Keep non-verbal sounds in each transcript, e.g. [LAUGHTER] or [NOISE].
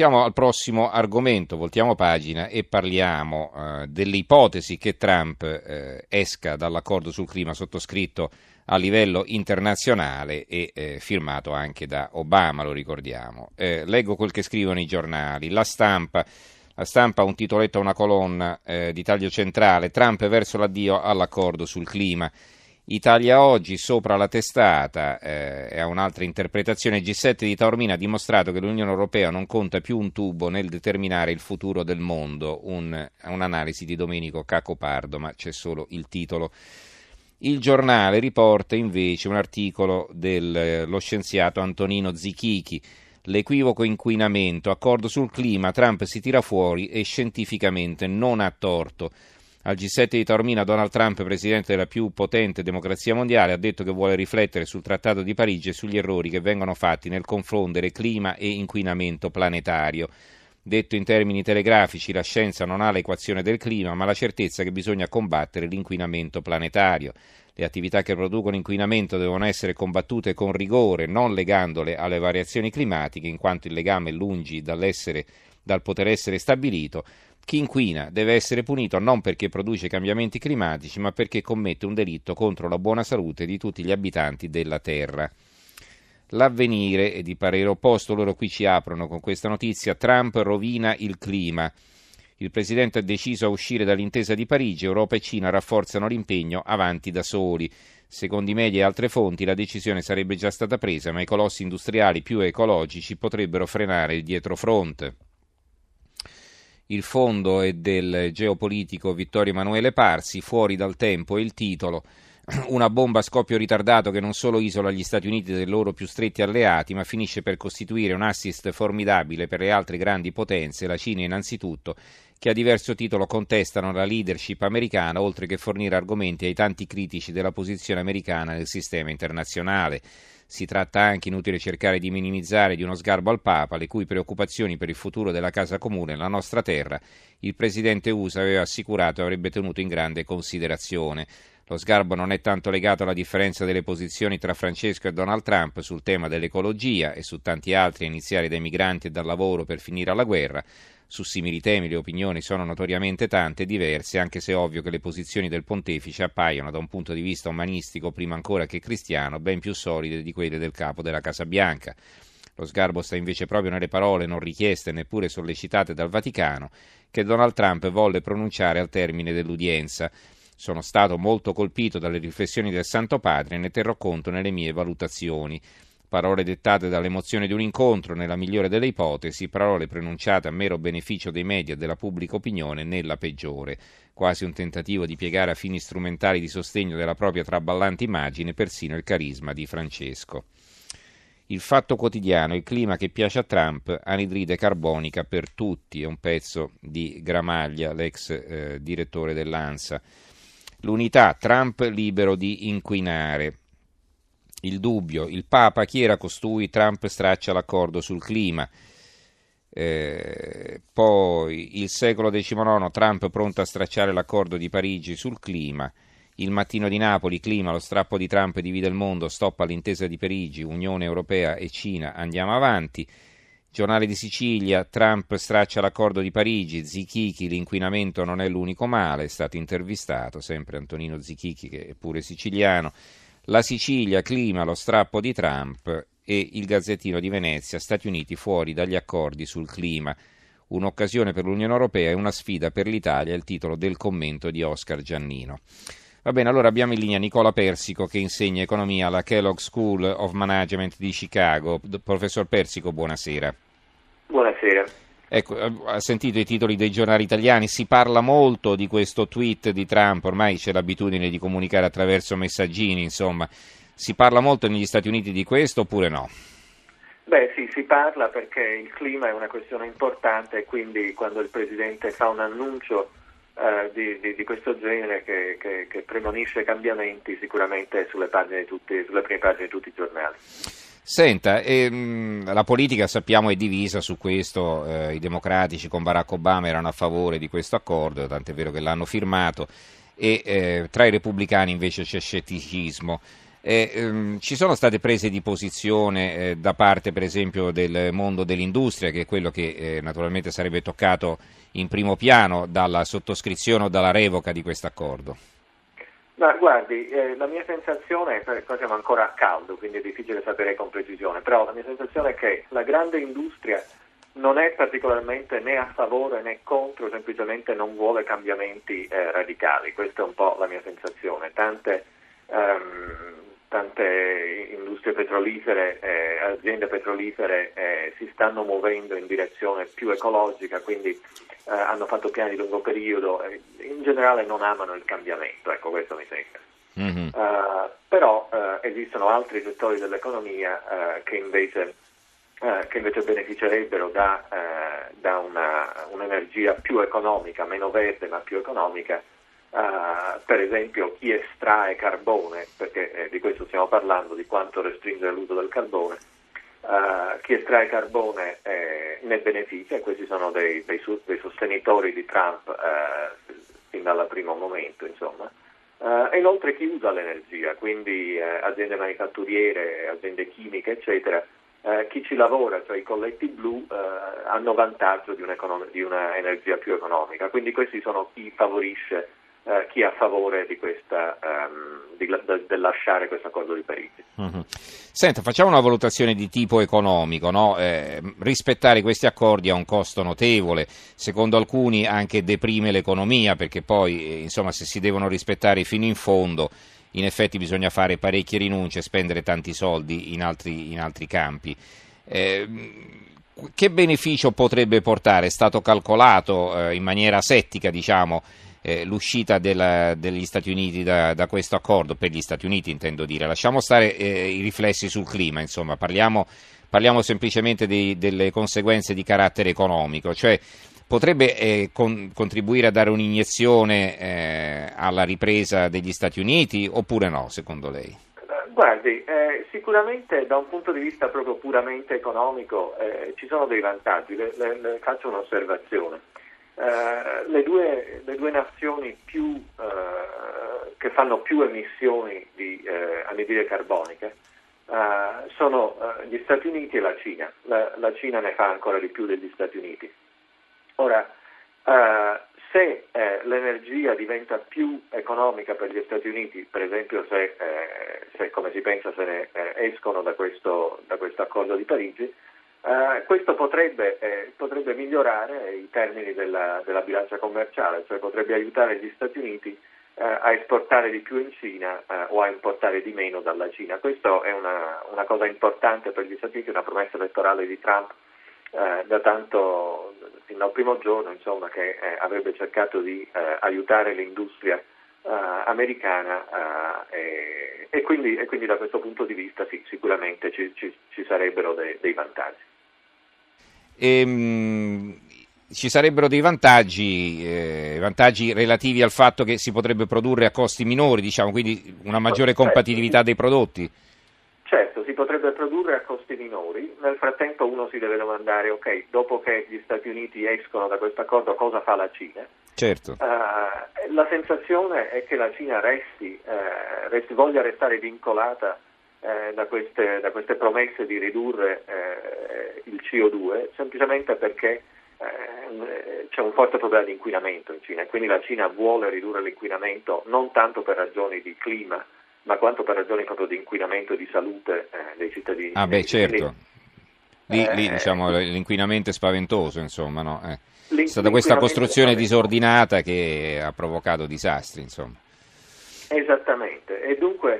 Passiamo al prossimo argomento, voltiamo pagina e parliamo eh, delle ipotesi che Trump eh, esca dall'accordo sul clima sottoscritto a livello internazionale e eh, firmato anche da Obama, lo ricordiamo. Eh, leggo quel che scrivono i giornali. La stampa, la stampa un titoletto a una colonna eh, di taglio centrale, Trump verso l'addio all'accordo sul clima. Italia Oggi, sopra la testata, eh, è un'altra interpretazione. G7 di Taormina ha dimostrato che l'Unione Europea non conta più un tubo nel determinare il futuro del mondo. Un, un'analisi di Domenico Cacopardo, ma c'è solo il titolo. Il giornale riporta invece un articolo dello scienziato Antonino Zichichi. L'equivoco inquinamento, accordo sul clima, Trump si tira fuori e scientificamente non ha torto. Al G7 di Taormina Donald Trump, presidente della più potente democrazia mondiale, ha detto che vuole riflettere sul Trattato di Parigi e sugli errori che vengono fatti nel confondere clima e inquinamento planetario. Detto in termini telegrafici, la scienza non ha l'equazione del clima, ma la certezza che bisogna combattere l'inquinamento planetario. Le attività che producono inquinamento devono essere combattute con rigore, non legandole alle variazioni climatiche, in quanto il legame è lungi dal poter essere stabilito. Chi inquina deve essere punito non perché produce cambiamenti climatici, ma perché commette un delitto contro la buona salute di tutti gli abitanti della Terra. L'avvenire è di parere opposto, loro qui ci aprono con questa notizia, Trump rovina il clima. Il Presidente ha deciso a uscire dall'intesa di Parigi, Europa e Cina rafforzano l'impegno avanti da soli. Secondo i media e altre fonti la decisione sarebbe già stata presa, ma i colossi industriali più ecologici potrebbero frenare il dietrofront. Il fondo è del geopolitico Vittorio Emanuele Parsi, fuori dal tempo è il titolo. [CLEARS THROAT] Una bomba a scoppio ritardato che non solo isola gli Stati Uniti dei loro più stretti alleati, ma finisce per costituire un assist formidabile per le altre grandi potenze, la Cina innanzitutto, che a diverso titolo contestano la leadership americana, oltre che fornire argomenti ai tanti critici della posizione americana nel sistema internazionale. Si tratta anche, inutile cercare di minimizzare, di uno sgarbo al Papa, le cui preoccupazioni per il futuro della casa comune, la nostra terra, il presidente USA aveva assicurato avrebbe tenuto in grande considerazione. Lo sgarbo non è tanto legato alla differenza delle posizioni tra Francesco e Donald Trump sul tema dell'ecologia e su tanti altri, a iniziare dai migranti e dal lavoro per finire alla guerra, su simili temi le opinioni sono notoriamente tante e diverse, anche se è ovvio che le posizioni del pontefice appaiono da un punto di vista umanistico, prima ancora che cristiano, ben più solide di quelle del capo della Casa Bianca. Lo sgarbo sta invece proprio nelle parole non richieste neppure sollecitate dal Vaticano che Donald Trump volle pronunciare al termine dell'udienza. Sono stato molto colpito dalle riflessioni del Santo Padre e ne terrò conto nelle mie valutazioni parole dettate dall'emozione di un incontro, nella migliore delle ipotesi, parole pronunciate a mero beneficio dei media e della pubblica opinione, nella peggiore, quasi un tentativo di piegare a fini strumentali di sostegno della propria traballante immagine persino il carisma di Francesco. Il fatto quotidiano, il clima che piace a Trump, anidride carbonica per tutti, è un pezzo di Gramaglia, l'ex eh, direttore dell'ANSA. L'unità, Trump libero di inquinare il dubbio, il Papa, chi era costui? Trump straccia l'accordo sul clima. Eh, poi il secolo XIX, Trump pronto a stracciare l'accordo di Parigi sul clima. Il mattino di Napoli, clima, lo strappo di Trump divide il mondo, stoppa l'intesa di Parigi, Unione Europea e Cina, andiamo avanti. Giornale di Sicilia, Trump straccia l'accordo di Parigi, Zichichi, l'inquinamento non è l'unico male, è stato intervistato, sempre Antonino Zichichi che è pure siciliano. La Sicilia, clima, lo strappo di Trump e il Gazzettino di Venezia, Stati Uniti fuori dagli accordi sul clima. Un'occasione per l'Unione Europea e una sfida per l'Italia, il titolo del commento di Oscar Giannino. Va bene, allora abbiamo in linea Nicola Persico che insegna economia alla Kellogg School of Management di Chicago. Professor Persico, buonasera. Buonasera. Ecco, ha sentito i titoli dei giornali italiani, si parla molto di questo tweet di Trump, ormai c'è l'abitudine di comunicare attraverso messaggini, insomma, si parla molto negli Stati Uniti di questo oppure no? Beh sì, si parla perché il clima è una questione importante e quindi quando il Presidente fa un annuncio eh, di, di, di, questo genere che, che, che premonisce cambiamenti sicuramente è sulle, tutti, sulle prime pagine di tutti i giornali. Senta, ehm, la politica sappiamo è divisa su questo, eh, i democratici con Barack Obama erano a favore di questo accordo, tant'è vero che l'hanno firmato, e eh, tra i repubblicani invece c'è scetticismo. Eh, ehm, ci sono state prese di posizione eh, da parte per esempio del mondo dell'industria, che è quello che eh, naturalmente sarebbe toccato in primo piano dalla sottoscrizione o dalla revoca di questo accordo? Ma guardi, eh, la mia sensazione, qua siamo ancora a caldo, quindi è difficile sapere con precisione, però la mia sensazione è che la grande industria non è particolarmente né a favore né contro, semplicemente non vuole cambiamenti eh, radicali, questa è un po' la mia sensazione. Tante, um, tante industrie petrolifere, eh, aziende petrolifere eh, si stanno muovendo in direzione più ecologica, quindi eh, hanno fatto piani di lungo periodo, e in generale non amano il cambiamento, ecco questo mi sembra. Mm-hmm. Uh, però uh, esistono altri settori dell'economia uh, che, invece, che, invece, beneficerebbero da, da una, un'energia più economica, meno verde ma più economica, per esempio chi estrae carbone, perché eh, di questo stiamo parlando, di quanto restringere l'uso del carbone, chi estrae carbone eh, ne beneficia e questi sono dei, dei, dei sostenitori di Trump fin dal primo momento. Insomma. E inoltre chi usa l'energia, quindi aziende manifatturiere, aziende chimiche, eccetera, chi ci lavora, cioè i colletti blu, hanno vantaggio di, di una più economica, quindi questi sono chi favorisce eh, chi è a favore di questa, um, di, de, del lasciare questo accordo di Parigi. Mm-hmm. Senta, facciamo una valutazione di tipo economico. No? Eh, rispettare questi accordi ha un costo notevole, secondo alcuni anche deprime l'economia, perché poi eh, insomma, se si devono rispettare fino in fondo in effetti bisogna fare parecchie rinunce spendere tanti soldi in altri, in altri campi. Eh, che beneficio potrebbe portare? È stato calcolato eh, in maniera asettica, diciamo, eh, l'uscita della, degli Stati Uniti da, da, questo accordo, per gli Stati Uniti intendo dire. Lasciamo stare eh, i riflessi sul clima, insomma, parliamo, parliamo semplicemente di, delle conseguenze di carattere economico, cioè potrebbe eh, con, contribuire a dare un'iniezione eh, alla ripresa degli Stati Uniti oppure no, secondo lei? Guardi, eh, sicuramente da un punto di vista proprio puramente economico eh, ci sono dei vantaggi, le, le, le faccio un'osservazione. Eh, le, due, le, due, nazioni più, uh, che fanno più emissioni di uh, anidride carbonica sono gli Stati Uniti e la Cina. La, la, Cina ne fa ancora di più degli Stati Uniti. Ora, se eh, l'energia diventa più economica per gli Stati Uniti, per esempio se, eh, se come si pensa se ne eh, escono da questo, da questo accordo di Parigi, Uh, questo potrebbe, eh, potrebbe, migliorare i termini della, della, bilancia commerciale, cioè potrebbe aiutare gli Stati Uniti uh, a esportare di più in Cina uh, o a importare di meno dalla Cina. Questo è una, una, cosa importante per gli Stati Uniti, una promessa elettorale di Trump da tanto, fin dal primo giorno, insomma, che eh, avrebbe cercato di aiutare l'industria americana e, e, quindi, e, quindi, da questo punto di vista sì, sicuramente ci, ci, ci sarebbero de, dei vantaggi ehm, ci sarebbero dei vantaggi, eh, vantaggi, relativi al fatto che si potrebbe produrre a costi minori, diciamo, quindi una maggiore certo. compatibilità dei prodotti. Certo, si potrebbe produrre a costi minori, nel frattempo uno si deve domandare, ok, dopo che gli Stati Uniti escono da questo accordo cosa fa la Cina? Certo. Uh, la sensazione è che la Cina resti, uh, resti voglia restare vincolata eh, da, queste, da, queste, promesse di ridurre il CO2 semplicemente perché eh, c'è un forte problema di inquinamento in Cina e quindi la Cina vuole ridurre l'inquinamento non tanto per ragioni di clima ma quanto per ragioni proprio di inquinamento e di salute eh, dei cittadini. Ah beh certo, lì, lì eh, diciamo, l'inquinamento è spaventoso insomma, no? è stata questa costruzione disordinata che ha provocato disastri insomma. Esattamente e dunque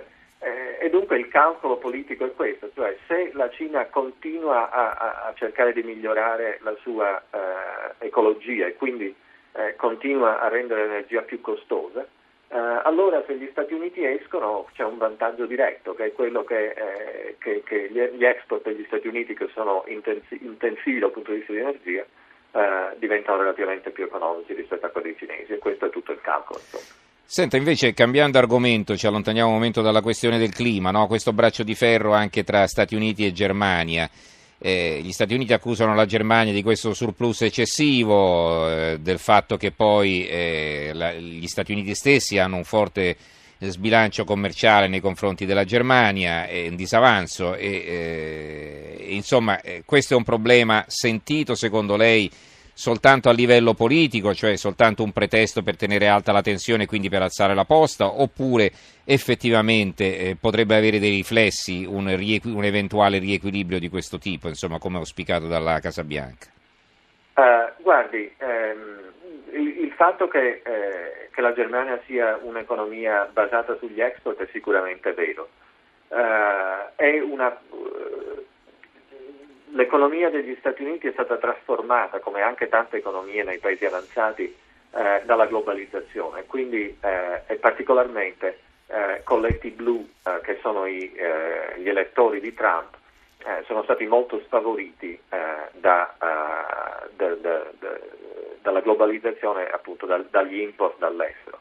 dunque il calcolo politico è questo, cioè se la Cina continua a, a, a cercare di migliorare la sua eh, ecologia e quindi eh, continua a rendere l'energia più costosa, eh, allora se gli Stati Uniti escono c'è un vantaggio diretto, che è quello che, eh, che, che gli export degli Stati Uniti che sono intensi, intensivi dal punto di vista di energia eh, diventano relativamente più economici rispetto a quelli cinesi e questo è tutto il calcolo. Insomma. Senta, invece, cambiando argomento, ci allontaniamo un momento dalla questione del clima, no? questo braccio di ferro anche tra Stati Uniti e Germania. Eh, gli Stati Uniti accusano la Germania di questo surplus eccessivo, eh, del fatto che poi eh, la, gli Stati Uniti stessi hanno un forte sbilancio commerciale nei confronti della Germania, è un disavanzo e, eh, insomma eh, questo è un problema sentito secondo lei soltanto a livello politico, cioè soltanto un pretesto per tenere alta la tensione e quindi per alzare la posta, oppure effettivamente eh, potrebbe avere dei riflessi un, riequ- un, eventuale riequilibrio di questo tipo, insomma come auspicato dalla Casa Bianca? Uh, guardi, ehm, il, il, fatto che, eh, che, la Germania sia un'economia basata sugli export è sicuramente vero. Uh, è una, l'economia degli Stati Uniti è stata trasformata, come anche tante economie nei paesi avanzati, eh, dalla globalizzazione, quindi eh, e particolarmente eh, colletti blu, eh, che sono i, eh, gli elettori di Trump, eh, sono stati molto sfavoriti da, da, da, dalla globalizzazione, appunto dal, dagli import dall'estero.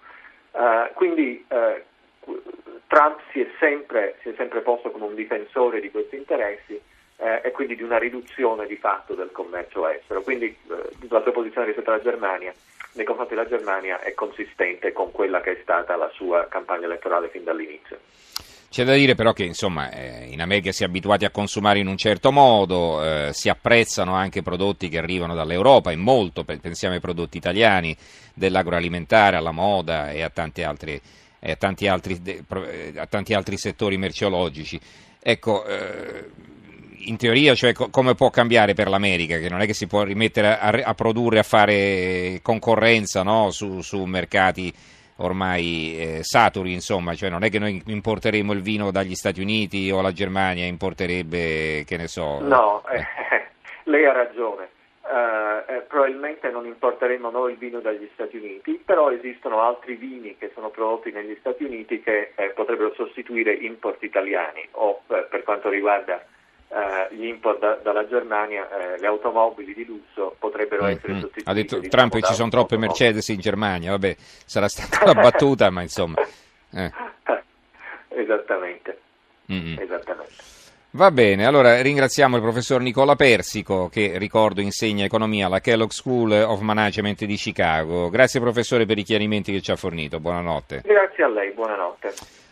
quindi Trump si è, sempre, si è sempre posto come un difensore di questi interessi eh, e quindi di una riduzione di fatto del commercio estero. Quindi eh, la sua posizione rispetto alla Germania, nei confronti della Germania, è consistente con quella che è stata la sua campagna elettorale fin dall'inizio. C'è da dire però che insomma, eh, in America si è abituati a consumare in un certo modo, eh, si apprezzano anche prodotti che arrivano dall'Europa e molto, pensiamo ai prodotti italiani, dell'agroalimentare, alla moda e a tanti altri, a tanti altri, a tanti altri settori merceologici. Ecco, eh, in teoria, cioè, co- come può cambiare per l'America, che non è che si può rimettere a, a produrre, a fare concorrenza no? su, su, mercati ormai eh, saturi, insomma, cioè non è che noi importeremo il vino dagli Stati Uniti o la Germania importerebbe, che ne so. No, eh, [LAUGHS] lei ha ragione. Uh, probabilmente non importeremo noi il vino dagli Stati Uniti, però esistono altri vini che sono prodotti negli Stati Uniti che eh, potrebbero sostituire import italiani o eh, per quanto riguarda eh, gli import da, dalla Germania, eh, le automobili di lusso potrebbero mm, essere mm. sostituite. Ha detto diciamo, Trump che ci sono troppe Mercedes in Germania, vabbè, sarà stata [LAUGHS] una battuta, ma insomma. Eh. [LAUGHS] Esattamente. Mm-hmm. Esattamente. Va bene, allora ringraziamo il professor Nicola Persico che ricordo insegna economia alla Kellogg School of Management di Chicago. Grazie professore per i chiarimenti che ci ha fornito, buonanotte. Grazie a lei, buonanotte.